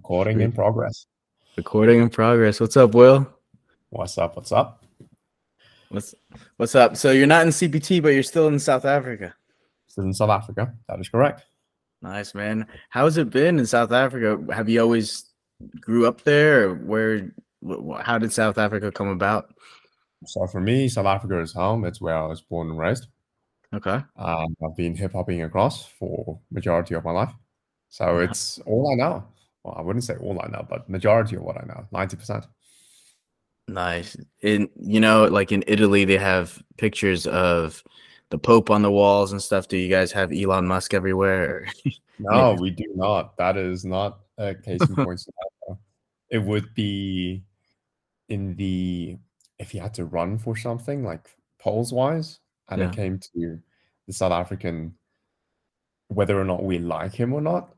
Recording in progress. Recording in progress. What's up, Will? What's up? What's up? What's What's up? So you're not in CPT, but you're still in South Africa. Still in South Africa. That is correct. Nice, man. How's it been in South Africa? Have you always grew up there, or where? wh- How did South Africa come about? So for me, South Africa is home. It's where I was born and raised. Okay. Um, I've been hip hopping across for majority of my life. So it's all I know. Well, I wouldn't say all I know, but majority of what I know, 90%. Nice. In you know, like in Italy, they have pictures of the Pope on the walls and stuff. Do you guys have Elon Musk everywhere? No, we do not. That is not a case in point. It would be in the if you had to run for something like polls wise, and Yeah. it came to the South African, whether or not we like him or not,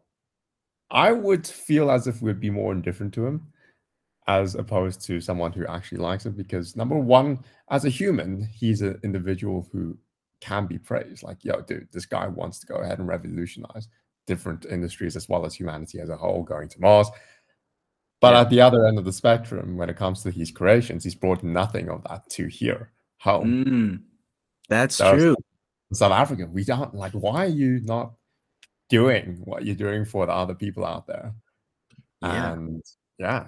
I would feel as if we'd be more indifferent to him as opposed to someone who actually likes him. Because number one, as a human, he's an individual who can be praised. Like, yo, dude, this guy wants to go ahead and revolutionize different industries as well as humanity as a whole, going to Mars. But Yeah. at the other end of the spectrum, when it comes to his creations, he's brought nothing of that to here home. Mm, that's So- true. South Africa, we don't like. Why are you not doing what you're doing for the other people out there? Yeah. And yeah,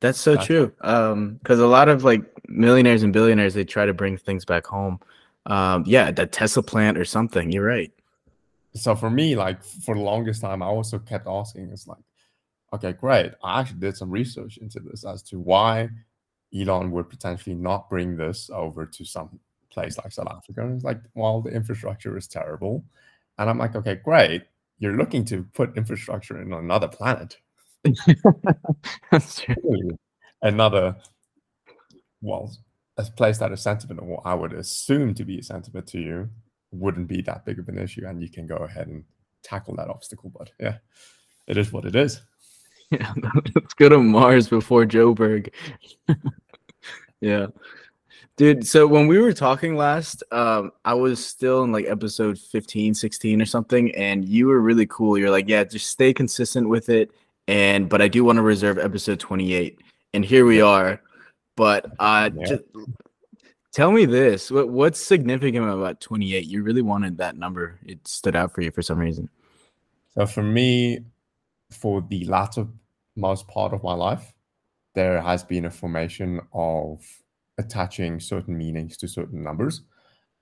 That's so That's- true. Um, because a lot of like millionaires and billionaires, they try to bring things back home. Um, yeah, the Tesla plant or something. You're right. so for me, like for the longest time, I also kept asking, it's like, okay, great. I actually did some research into this as to why Elon would potentially not bring this over to some place like South Africa. And it's like, well, the infrastructure is terrible. And I'm like, okay, great. You're looking to put infrastructure in another planet. That's true. Another, well, a place that is sentiment, or what I would assume to be a sentiment to you, wouldn't be that big of an issue. And you can go ahead and tackle that obstacle. But yeah, it is what it is. Yeah, let's go to Mars before Joburg. yeah. Dude, so when we were talking last, um, I was still in like episode 15, 16 or something, and you were really cool. You're like, yeah, just stay consistent with it. And but I do want to reserve episode 28. And here we are. But uh Yeah. just tell me this. What what's significant about 28? You really wanted that number. It stood out for you for some reason. So for me, for the latter most part of my life, there has been a formation of attaching certain meanings to certain numbers.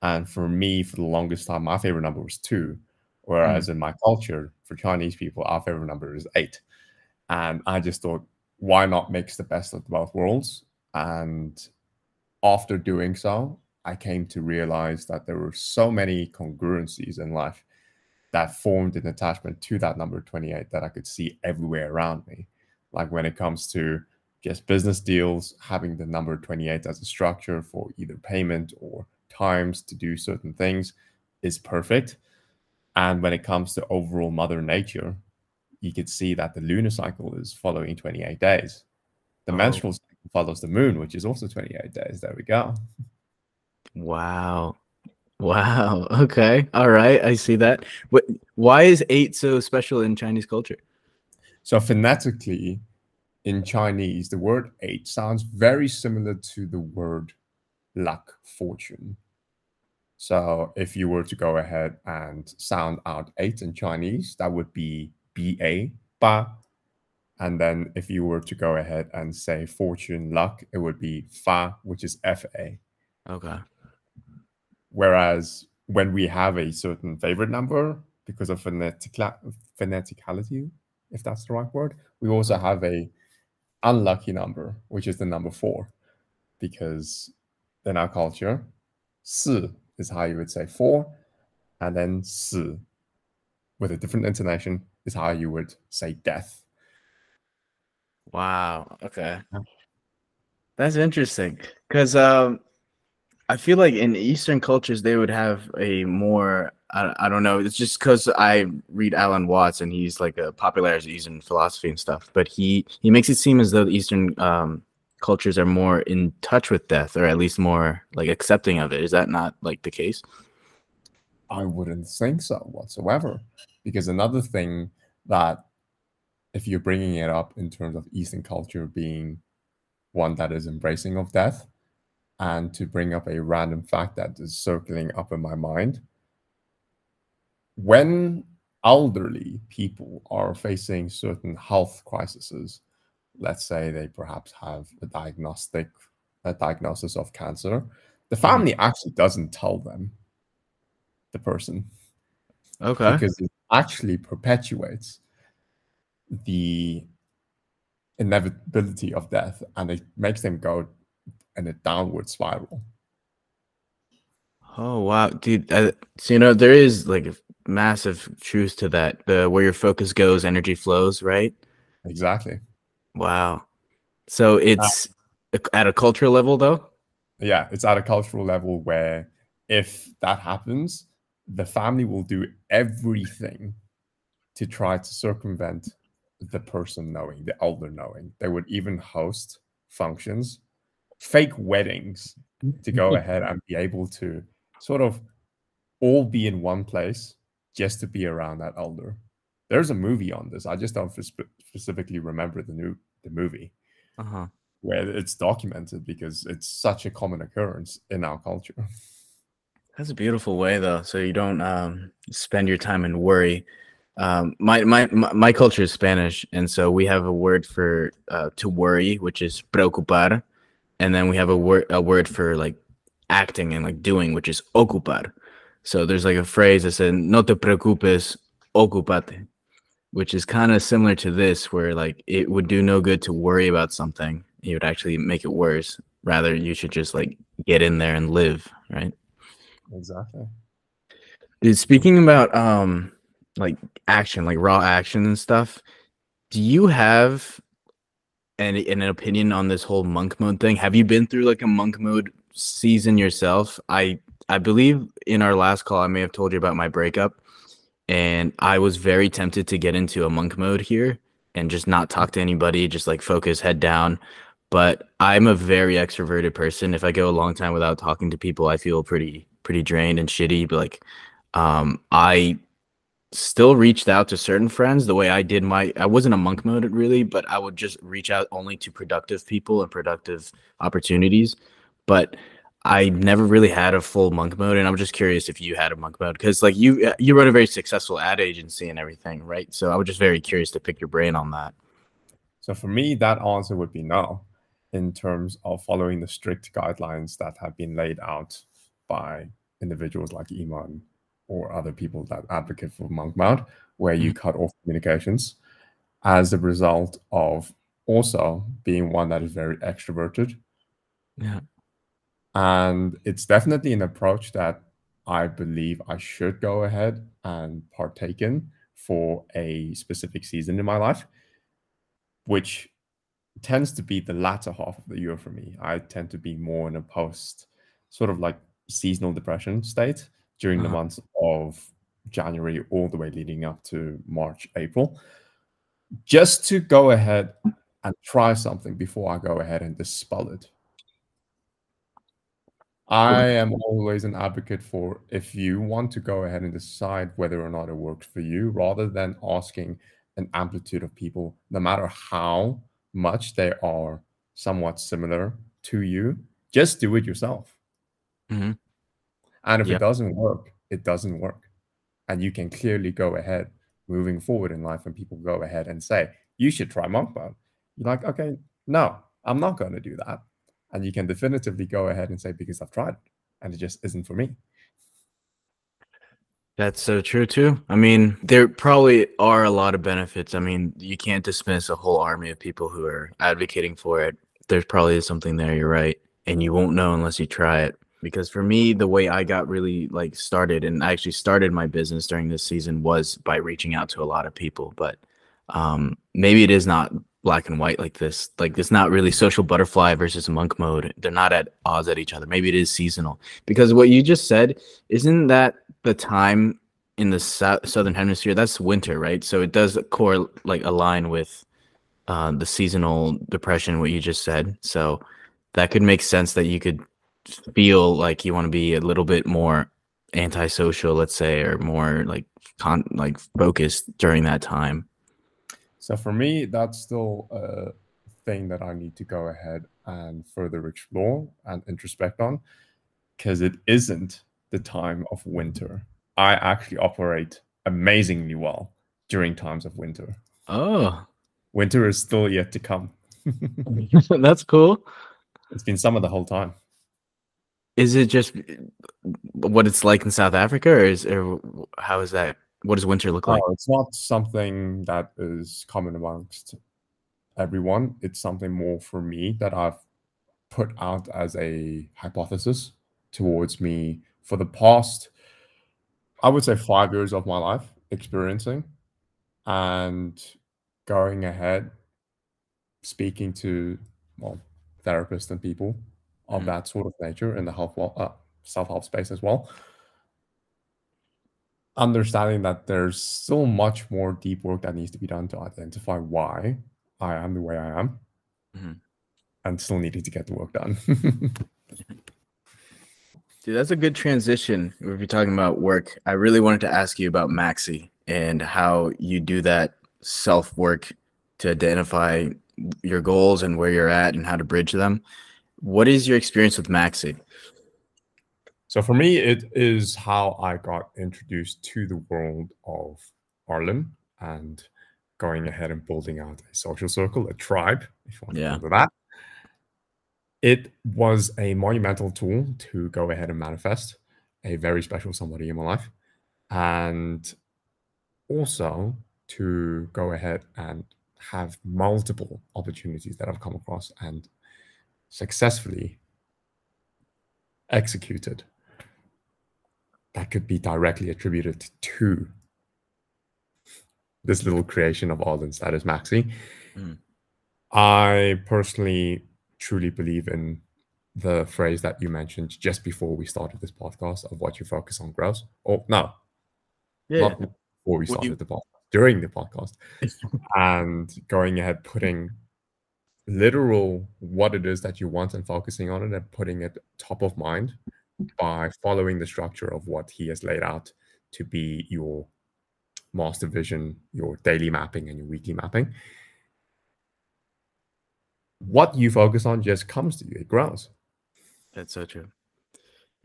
And for me, for the longest time, my favorite number was two. Whereas mm. in my culture, for Chinese people, our favorite number is eight. And I just thought, why not mix the best of both worlds? And after doing so, I came to realize that there were so many congruencies in life that formed an attachment to that number 28 that I could see everywhere around me. Like when it comes to just business deals, having the number 28 as a structure for either payment or times to do certain things is perfect. And when it comes to overall mother nature, you could see that the lunar cycle is following 28 days. The Oh. menstrual cycle follows the moon, which is also 28 days. There we go. Wow. Wow. Okay. All right. I see that. Why is 8 so special in Chinese culture? So phonetically, in Chinese, the word eight sounds very similar to the word luck, fortune. So if you were to go ahead and sound out eight in Chinese, that would be B-A, ba. And then if you were to go ahead and say fortune, luck, it would be fa, which is F-A. Okay. Whereas when we have a certain favorite number, because of phoneticla- phoneticality, if that's the right word, we also have a unlucky number, which is the number four, because in our culture, 四 is how you would say four, and then 死 with a different intonation is how you would say death. Wow. Okay. That's interesting cuz um I feel like in Eastern cultures they would have a more I, I don't know. It's just because I read Alan Watts and he's like a popularized Eastern philosophy and stuff. But he he makes it seem as though the Eastern um, cultures are more in touch with death, or at least more like accepting of it. Is that not like the case? I wouldn't think so whatsoever. Because another thing that if you're bringing it up in terms of Eastern culture being one that is embracing of death, and to bring up a random fact that is circling up in my mind, when elderly people are facing certain health crises, let's say they perhaps have a diagnostic a diagnosis of cancer, the mm-hmm. family actually doesn't tell them the person. Okay. Because it actually perpetuates the inevitability of death and it makes them go in a downward spiral. Oh wow, dude! Uh, so you know there is like a massive truth to that. The where your focus goes, energy flows, right? Exactly. Wow. So it's uh, at a cultural level, though. Yeah, it's at a cultural level where if that happens, the family will do everything to try to circumvent the person knowing, the elder knowing. They would even host functions, fake weddings to go ahead and be able to sort of all be in one place just to be around that elder. There's a movie on this. I just don't specifically remember the new the movie uh-huh. where it's documented because it's such a common occurrence in our culture. That's a beautiful way, though. So you don't um, spend your time in worry. Um, my, my my culture is Spanish, and so we have a word for uh, to worry, which is preocupar, and then we have a word a word for like acting and like doing, which is ocupar. So there's like a phrase that says "No te preocupes, ocupate," which is kind of similar to this, where like it would do no good to worry about something; it would actually make it worse. Rather, you should just like get in there and live, right? Exactly. Dude, speaking about um like action, like raw action and stuff, do you have an, an opinion on this whole monk mode thing? Have you been through like a monk mode season yourself? I I believe in our last call I may have told you about my breakup and I was very tempted to get into a monk mode here and just not talk to anybody, just like focus head down. But I'm a very extroverted person. If I go a long time without talking to people, I feel pretty pretty drained and shitty. But like, um, I still reached out to certain friends the way I did my. I wasn't a monk mode really, but I would just reach out only to productive people and productive opportunities. But I never really had a full monk mode, and I'm just curious if you had a monk mode because like you uh, you run a very successful ad agency and everything, right? So I was just very curious to pick your brain on that. So for me, that answer would be no, in terms of following the strict guidelines that have been laid out by individuals like Iman or other people that advocate for monk mode, where you mm-hmm. cut off communications as a result of also being one that is very extroverted. Yeah. And it's definitely an approach that I believe I should go ahead and partake in for a specific season in my life, which tends to be the latter half of the year for me. I tend to be more in a post sort of like seasonal depression state during uh-huh. the months of January all the way leading up to March, April, just to go ahead and try something before I go ahead and dispel it. I am always an advocate for if you want to go ahead and decide whether or not it works for you, rather than asking an amplitude of people, no matter how much they are somewhat similar to you, just do it yourself. Mm-hmm. And if it doesn't work, it doesn't work. And you can clearly go ahead moving forward in life and people go ahead and say, you should try monk mode. You're like, okay, no, I'm not going to do that. And you can definitively go ahead and say, because I've tried it and it just isn't for me. That's so true too. I mean, there probably are a lot of benefits. I mean, you can't dismiss a whole army of people who are advocating for it. There's probably something there, you're right. And you won't know unless you try it because for me the way i got really like started and i actually started my business during this season was by reaching out to a lot of people but um maybe it is not black and white like this like it's not really social butterfly versus monk mode. They're not at odds at each other. Maybe it is seasonal. Because what you just said isn't that the time in the so- southern hemisphere? That's winter right? So it does core like align with uh, the seasonal depression what you just said. So that could make sense that you could feel like you want to be a little bit more antisocial, let's say, or more like con like focused during that time. So for me, that's still a thing that I need to go ahead and further explore and introspect on because it isn't the time of winter. I actually operate amazingly well during times of winter. Oh, Winter is still yet to come. that's cool. It's been summer the whole time. Is it just what it's like in South Africa, or is or how is that? What does winter look like? Oh, it's not something that is common amongst everyone. It's something more for me that I've put out as a hypothesis towards me for the past, I would say, five years of my life experiencing and going ahead, speaking to well, therapists and people of Mhm. that sort of nature in the health well, uh, self help space as well. Understanding that there's so much more deep work that needs to be done to identify why I am the way I am, Mhm. and still needing to get the work done. Dude, that's a good transition. If you're talking about work, I really wanted to ask you about Maxi and how you do that self work to identify your goals and where you're at and how to bridge them. What is your experience with Maxi? So for me, it is how I got introduced to the world of Arlen and going ahead and building out a social circle, a tribe, if you want Yeah. to call that. It was a monumental tool to go ahead and manifest a very special somebody in my life. And also to go ahead and have multiple opportunities that I've come across and successfully executed that could be directly attributed to this little creation of Arlen's that is Maxi. Mm. I personally truly believe in the phrase that you mentioned just before we started this podcast of what you focus on grows. Oh no, not before we started you- the podcast, during the podcast, and going ahead putting literal what it is that you want and focusing on it and putting it top of mind by following the structure of what he has laid out to be your master vision, your daily mapping, and your weekly mapping. What you focus on just comes to you, it grows. That's so true.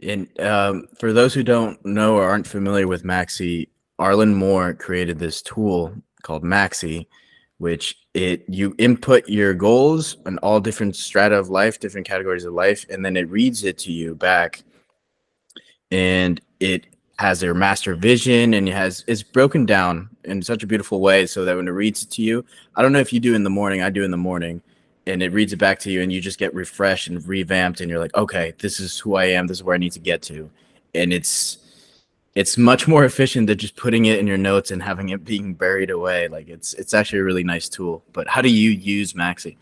And um, for those who don't know or aren't familiar with Maxi, Arlen Moore created this tool called Maxi, which it you input your goals and all different strata of life, different categories of life, and then it reads it to you back. And it has their master vision and it has it's broken down in such a beautiful way so that when it reads it to you, I don't know if you do in the morning, I do in the morning and it reads it back to you and you just get refreshed and revamped and you're like okay this is who i am this is where i need to get to and it's it's much more efficient than just putting it in your notes and having it being buried away like it's it's actually a really nice tool but how do you use maxi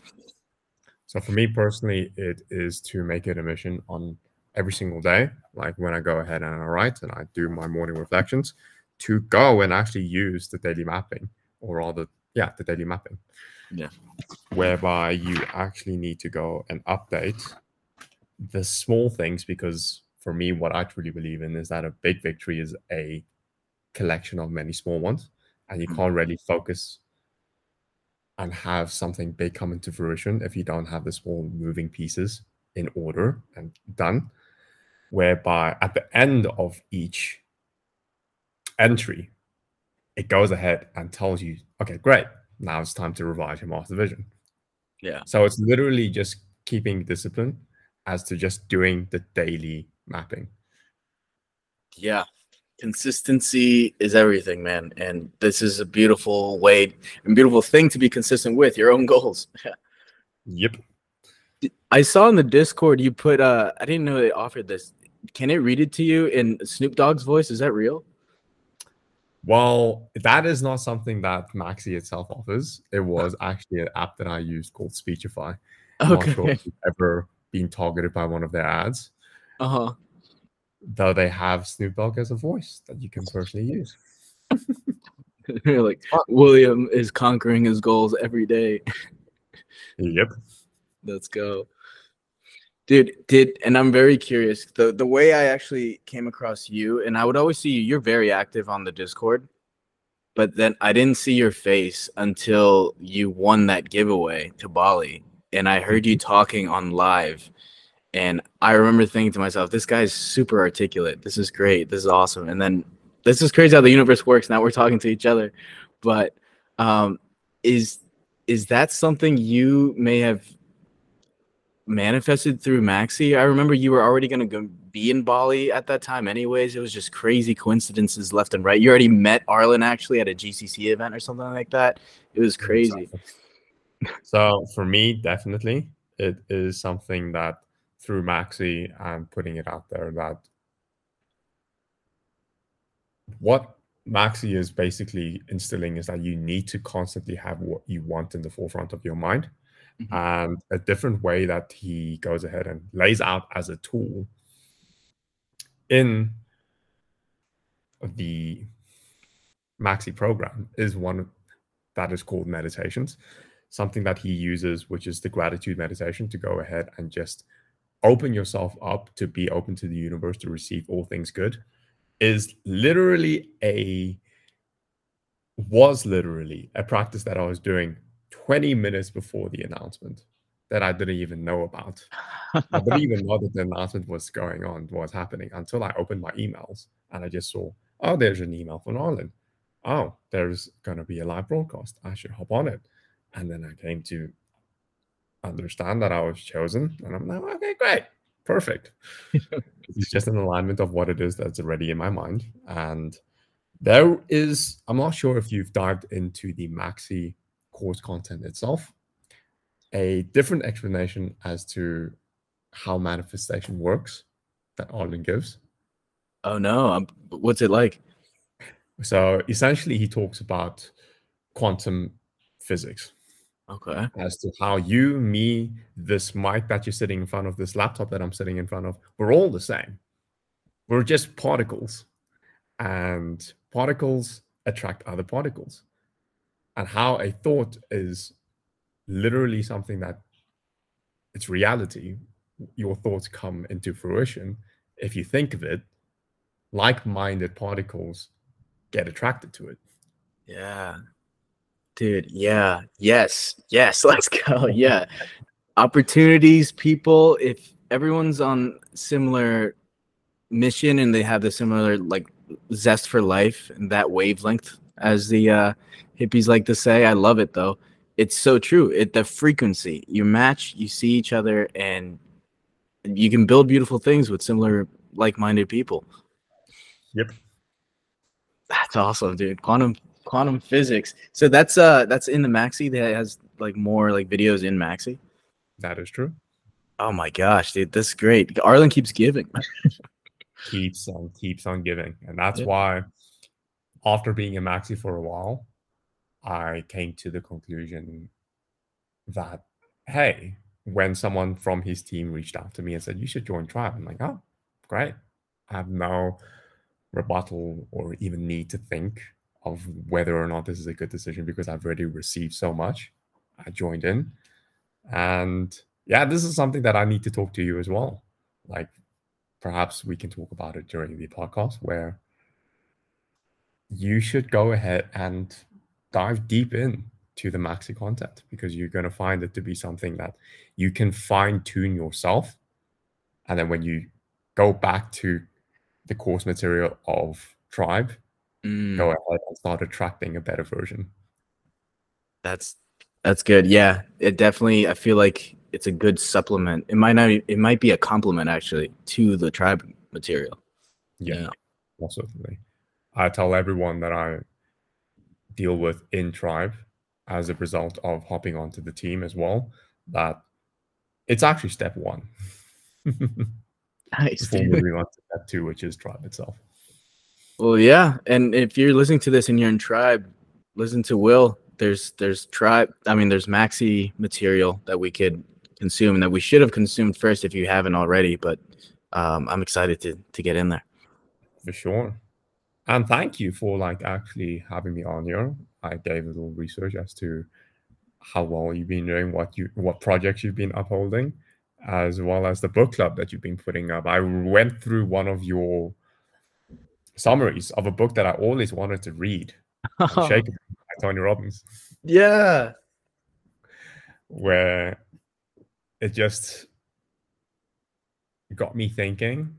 So for me personally, it is to make it a mission on every single day. Like when I go ahead and I write and I do my morning reflections, to go and actually use the daily mapping, or rather, yeah, the daily mapping. Yeah. Whereby you actually need to go and update the small things because for me, what I truly believe in is that a big victory is a collection of many small ones, and you can't mm-hmm. really focus and have something big come into fruition if you don't have the small moving pieces in order and done. Whereby at the end of each entry, it goes ahead and tells you, okay, great, now it's time to revise your master vision. yeah So it's literally just keeping discipline as to just doing the daily mapping. yeah consistency is everything man and this is a beautiful way and beautiful thing to be consistent with your own goals Yep. I saw in the Discord you put uh I didn't know they offered this. Can it read it to you in Snoop Dogg's voice? Is that real? Well, that is not something that Maxi itself offers. It was actually an app that I used called Speechify. I'm not sure Okay. if you've ever been targeted by one of their ads, Uh-huh. though they have Snoop Dogg as a voice that you can personally use. Like William is conquering his goals every day. Yep. Let's go. Dude, did and I'm very curious. The the way I actually came across you, and I would always see you, you're very active on the Discord. but then I didn't see your face until you won that giveaway to Bali, and I heard you talking on live. And I remember thinking to myself, this guy's super articulate. This is great. This is awesome. And then this is crazy how the universe works. Now we're talking to each other. But um, is is that something you may have manifested through Maxi? I remember you were already going to go be in Bali at that time, anyways. It was just crazy coincidences left and right. You already met Arlen actually at a GCC event or something like that. It was crazy. So for me, definitely, it is something that through Maxi and putting it out there that what Maxi is basically instilling is that you need to constantly have what you want in the forefront of your mind. Mm-hmm. And a different way that he goes ahead and lays out as a tool in the Maxi program is one that is called meditations, something that he uses, which is the gratitude meditation to go ahead and just open yourself up to be open to the universe to receive all things good is literally a was literally a practice that I was doing 20 minutes before the announcement that I didn't even know about. I didn't even know that the announcement was going on, was happening until I opened my emails and I just saw, oh, there's an email from Arlen. Oh, there's going to be a live broadcast. I should hop on it. And then I came to understand that I was chosen. And I'm like, okay, great. Perfect. it's just an alignment of what it is that's already in my mind. And there is, I'm not sure if you've dived into the Maxi course content itself, a different explanation as to how manifestation works that Arlen gives. Oh no, um, what's it like? So essentially, he talks about quantum physics. Okay. As to how you, me, this mic that you're sitting in front of, this laptop that I'm sitting in front of, we're all the same. We're just particles. And particles attract other particles. And how a thought is literally something that it's reality. Your thoughts come into fruition. If you think of it, like minded particles get attracted to it. Yeah. Dude, yeah. Yes. Yes. Let's go. Yeah. Opportunities, people, if everyone's on similar mission and they have the similar like zest for life and that wavelength as the uh hippies like to say. I love it though. It's so true. It the frequency. You match, you see each other and you can build beautiful things with similar like-minded people. Yep. That's awesome, dude. Quantum quantum physics. So that's uh that's in the Maxi that has like more like videos in Maxi. That is true. Oh my gosh, dude, that's great. Arlen keeps giving. keeps on keeps on giving. And that's yeah. why after being in Maxi for a while, I came to the conclusion that hey, when someone from his team reached out to me and said, You should join Tribe, I'm like, oh, great. I have no rebuttal or even need to think of whether or not this is a good decision because I've already received so much. I joined in. And yeah, this is something that I need to talk to you as well. Like perhaps we can talk about it during the podcast where you should go ahead and dive deep in to the maxi content because you're going to find it to be something that you can fine tune yourself. And then when you go back to the course material of Tribe, mm. go ahead and start attracting a better version. That's that's good. Yeah, it definitely. I feel like it's a good supplement. It might not. It might be a complement actually to the tribe material. Yeah, yeah. certainly. I tell everyone that I deal with in tribe as a result of hopping onto the team as well that it's actually step one. nice. Before moving on to step two, which is tribe itself. Well, yeah, and if you're listening to this and you're in tribe, listen to Will. There's there's tribe. I mean, there's maxi material that we could consume and that we should have consumed first if you haven't already. But um, I'm excited to to get in there. For sure. And thank you for like actually having me on here. I gave a little research as to how well you've been doing, what you what projects you've been upholding, as well as the book club that you've been putting up. I went through one of your summaries of a book that I always wanted to read. Shake by Tony Robbins. Yeah. Where it just got me thinking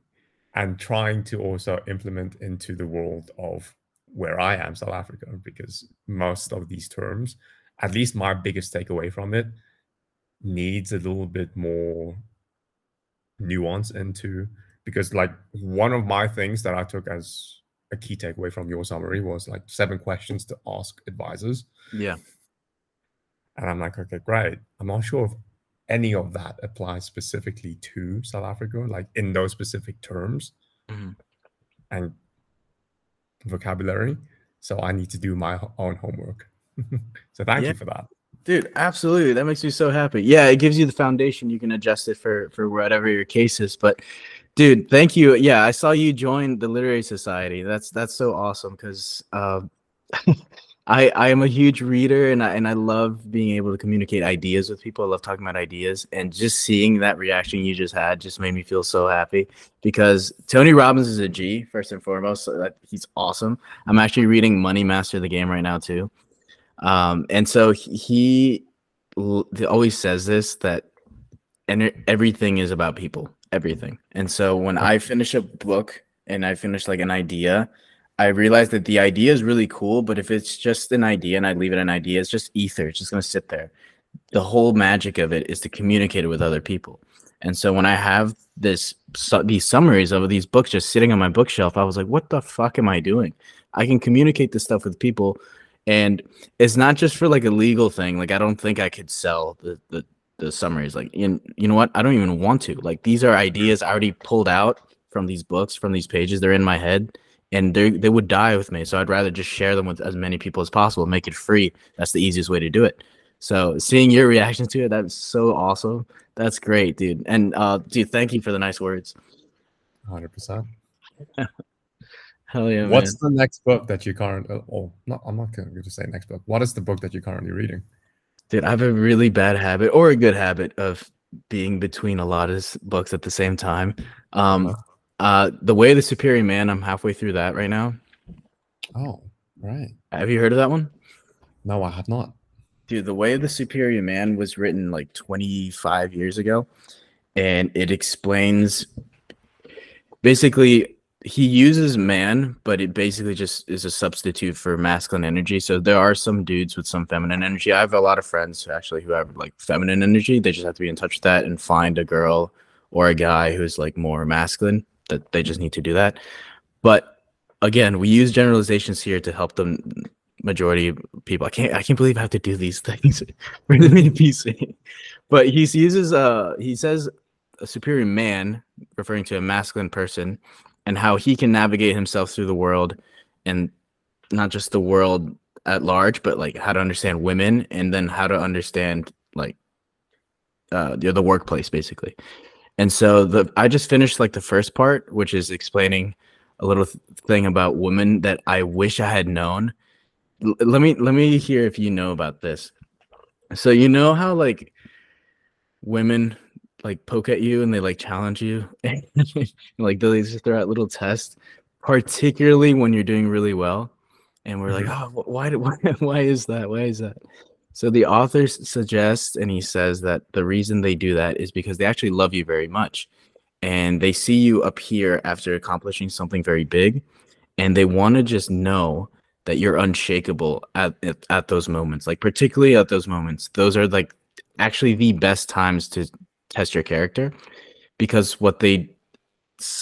and trying to also implement into the world of where I am, South Africa, because most of these terms, at least my biggest takeaway from it, needs a little bit more nuance into because like one of my things that I took as a key takeaway from your summary was like seven questions to ask advisors. Yeah. And I'm like, okay, great. I'm not sure if any of that applies specifically to South Africa, like in those specific terms mm-hmm. and vocabulary. So I need to do my own homework. so thank yeah. you for that. Dude, absolutely. That makes me so happy. Yeah, it gives you the foundation. You can adjust it for for whatever your case is. But dude, thank you. Yeah, I saw you join the literary society. That's that's so awesome because uh, I I am a huge reader and I and I love being able to communicate ideas with people. I love talking about ideas and just seeing that reaction you just had just made me feel so happy because Tony Robbins is a G first and foremost. So he's awesome. I'm actually reading Money Master the game right now too. Um, and so he, he always says this that and everything is about people, everything. And so when I finish a book and I finish like an idea, I realize that the idea is really cool, but if it's just an idea and I leave it an idea, it's just ether. It's just gonna sit there. The whole magic of it is to communicate it with other people. And so when I have this su- these summaries of these books just sitting on my bookshelf, I was like, what the fuck am I doing? I can communicate this stuff with people and it's not just for like a legal thing like i don't think i could sell the the, the summaries like you, you know what i don't even want to like these are ideas i already pulled out from these books from these pages they're in my head and they they would die with me so i'd rather just share them with as many people as possible make it free that's the easiest way to do it so seeing your reaction to it that's so awesome that's great dude and uh dude thank you for the nice words 100% Hell yeah! What's man. the next book that you currently? Oh, no, I'm not going to say next book. What is the book that you're currently reading? Dude, I have a really bad habit, or a good habit, of being between a lot of books at the same time. Um, uh-huh. uh, the Way of the Superior Man. I'm halfway through that right now. Oh, right. Have you heard of that one? No, I have not. Dude, The Way of the Superior Man was written like 25 years ago, and it explains basically he uses man, but it basically just is a substitute for masculine energy. So there are some dudes with some feminine energy. I have a lot of friends actually who have like feminine energy. They just have to be in touch with that and find a girl or a guy who's like more masculine. That they just need to do that. But again, we use generalizations here to help the majority people. I can't I can't believe I have to do these things for the PC. But he uses uh he says a superior man, referring to a masculine person, and how he can navigate himself through the world and not just the world at large, but like how to understand women and then how to understand like uh the, the workplace basically. And so the I just finished like the first part, which is explaining a little th- thing about women that I wish I had known. L- let me let me hear if you know about this. So you know how like women like poke at you and they like challenge you. Like they just throw out little tests particularly when you're doing really well. And we're like mm-hmm. oh why, why why is that? Why is that? So the author suggests and he says that the reason they do that is because they actually love you very much. And they see you up here after accomplishing something very big. And they want to just know that you're unshakable at, at, at those moments like particularly at those moments. Those are like actually the best times to test your character because what they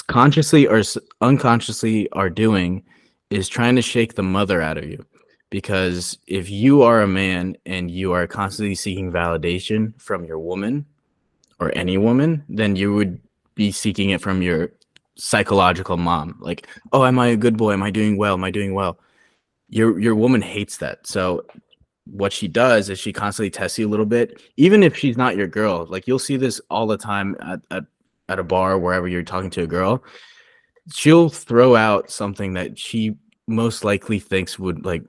consciously or unconsciously are doing is trying to shake the mother out of you. Because if you are a man and you are constantly seeking validation from your woman or any woman then you would be seeking it from your psychological mom. Like oh am i a good boy? Am i doing well? Am i doing well? Your your woman hates that. So what she does is she constantly tests you a little bit, even if she's not your girl. Like you'll see this all the time at, at, at a bar, wherever you're talking to a girl. She'll throw out something that she most likely thinks would like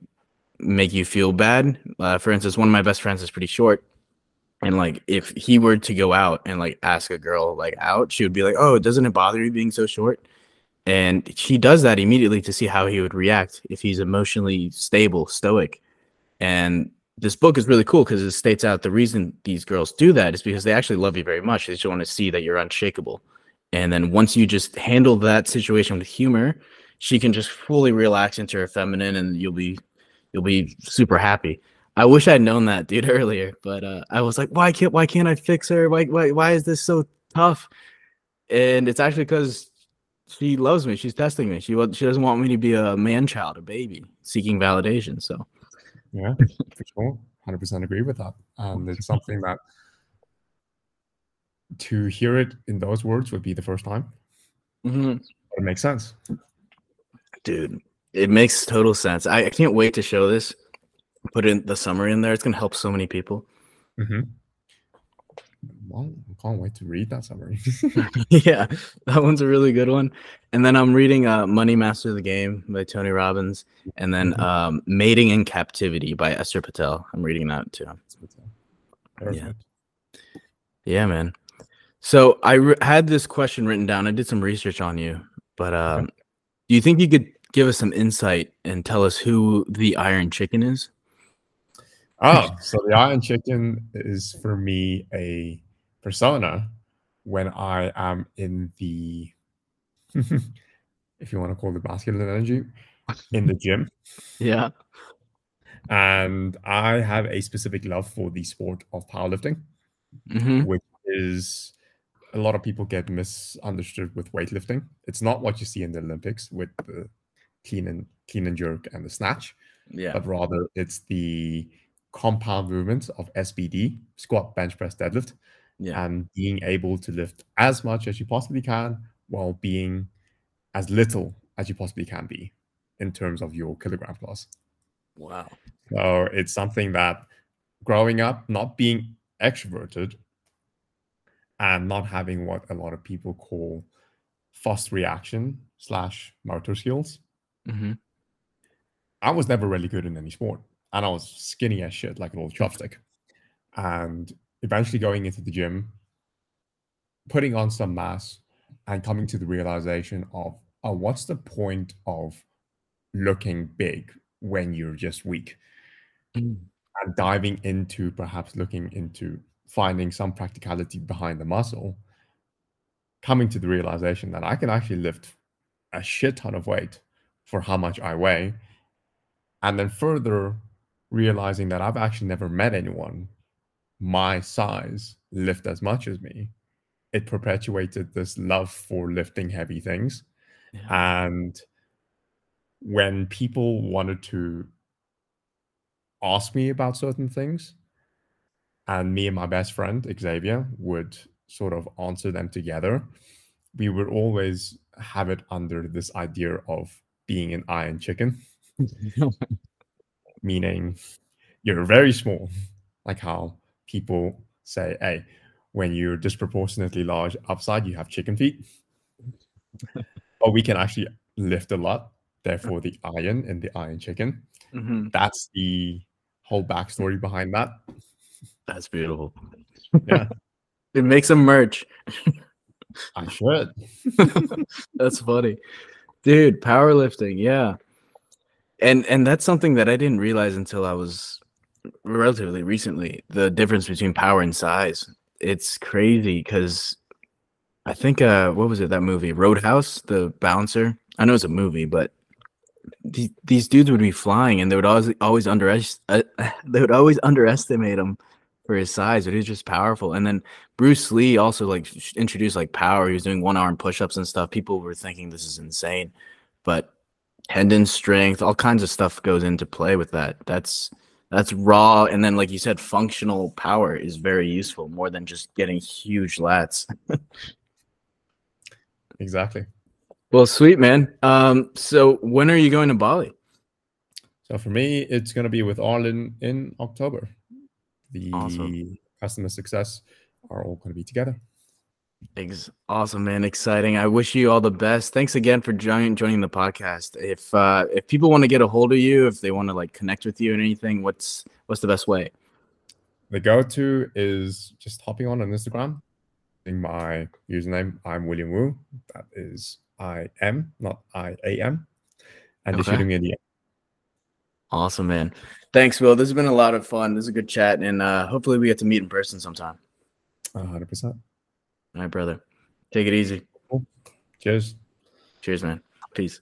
make you feel bad. Uh, for instance, one of my best friends is pretty short. And like if he were to go out and like ask a girl like out, she would be like, Oh, doesn't it bother you being so short? and she does that immediately to see how he would react if he's emotionally stable, stoic. And this book is really cool because it states out the reason these girls do that is because they actually love you very much. They just want to see that you're unshakable. And then once you just handle that situation with humor, she can just fully relax into her feminine and you'll be you'll be super happy. I wish I'd known that dude earlier, but uh, I was like, why can't why can't I fix her? Why why why is this so tough? And it's actually because she loves me. She's testing me. She she doesn't want me to be a man child, a baby, seeking validation. So yeah, for sure, hundred percent agree with that. And it's something that to hear it in those words would be the first time. Mm-hmm. It makes sense, dude. It makes total sense. I, I can't wait to show this. Put in the summary in there. It's gonna help so many people. Mm-hmm. Well, I can't wait to read that summary. yeah, that one's a really good one. And then I'm reading uh, Money Master of the Game by Tony Robbins, and then mm-hmm. um, Mating in Captivity by Esther Perel. I'm reading that too. Perfect. Yeah. yeah, man. So I had this question written down. I did some research on you, but um, okay. do you think you could give us some insight and tell us who the Iron Chicken is? Oh, so the Iron Chicken is for me a persona when I am in the, if you want to call it masculine energy, in the gym. Yeah. And I have a specific love for the sport of powerlifting, mm-hmm. which is a lot of people get misunderstood with weightlifting. It's not what you see in the Olympics with the clean and clean and jerk and the snatch. Yeah. But rather it's the compound movements of SBD, squat, bench press, deadlift, yeah. and being able to lift as much as you possibly can while being as little as you possibly can be in terms of your kilogram class. Wow. So it's something that growing up, not being extroverted and not having what a lot of people call fast reaction slash motor skills. Mm-hmm. I was never really good in any sport and I was skinny as shit, like an old chopstick. And eventually going into the gym, putting on some mass, and coming to the realization of, oh, what's the point of looking big when you're just weak? Mm. And diving into perhaps looking into finding some practicality behind the muscle, coming to the realization that I can actually lift a shit ton of weight for how much I weigh. And then further realizing that I've actually never met anyone my size lift as much as me, it perpetuated this love for lifting heavy things. Yeah. And when people wanted to ask me about certain things, and me and my best friend Xavier would sort of answer them together, we would always have it under this idea of being an iron chicken. meaning you're very small, like how people say, hey, when you're disproportionately large upside, you have chicken feet. but we can actually lift a lot, therefore the iron in the iron chicken. Mm-hmm. That's the whole backstory behind that. That's beautiful. Yeah. it makes a merch. I should. That's funny. Dude, powerlifting, yeah and and that's something that I didn't realize until I was relatively recently. The difference between power and size. It's crazy because I think uh what was it that movie Roadhouse the bouncer. I know it's a movie, but these, these dudes would be flying and they would always always underestimate uh, they would always underestimate him for his size, but he's just powerful. And then Bruce Lee also like introduced like power. He was doing one arm push ups and stuff. People were thinking this is insane, but tendon strength, all kinds of stuff goes into play with that. That's that's raw, and then like you said, functional power is very useful more than just getting huge lats. exactly. Well, sweet man. Um, so when are you going to Bali? So for me, it's going to be with Arlen in October. The awesome. customer success are all going to be together. Awesome, man. Exciting. I wish you all the best. Thanks again for joining joining the podcast. If uh, if people want to get a hold of you, if they want to like connect with you and anything, what's what's the best way? The go to is just hopping on on Instagram. In my username, I'm William Wu. That is I am, not I A M. And okay. shooting me. Awesome, man. Thanks, Will. This has been a lot of fun. This is a good chat, and uh, hopefully we get to meet in person sometime. 100%. All right, brother. Take it easy. Cheers. Cheers, man. Peace.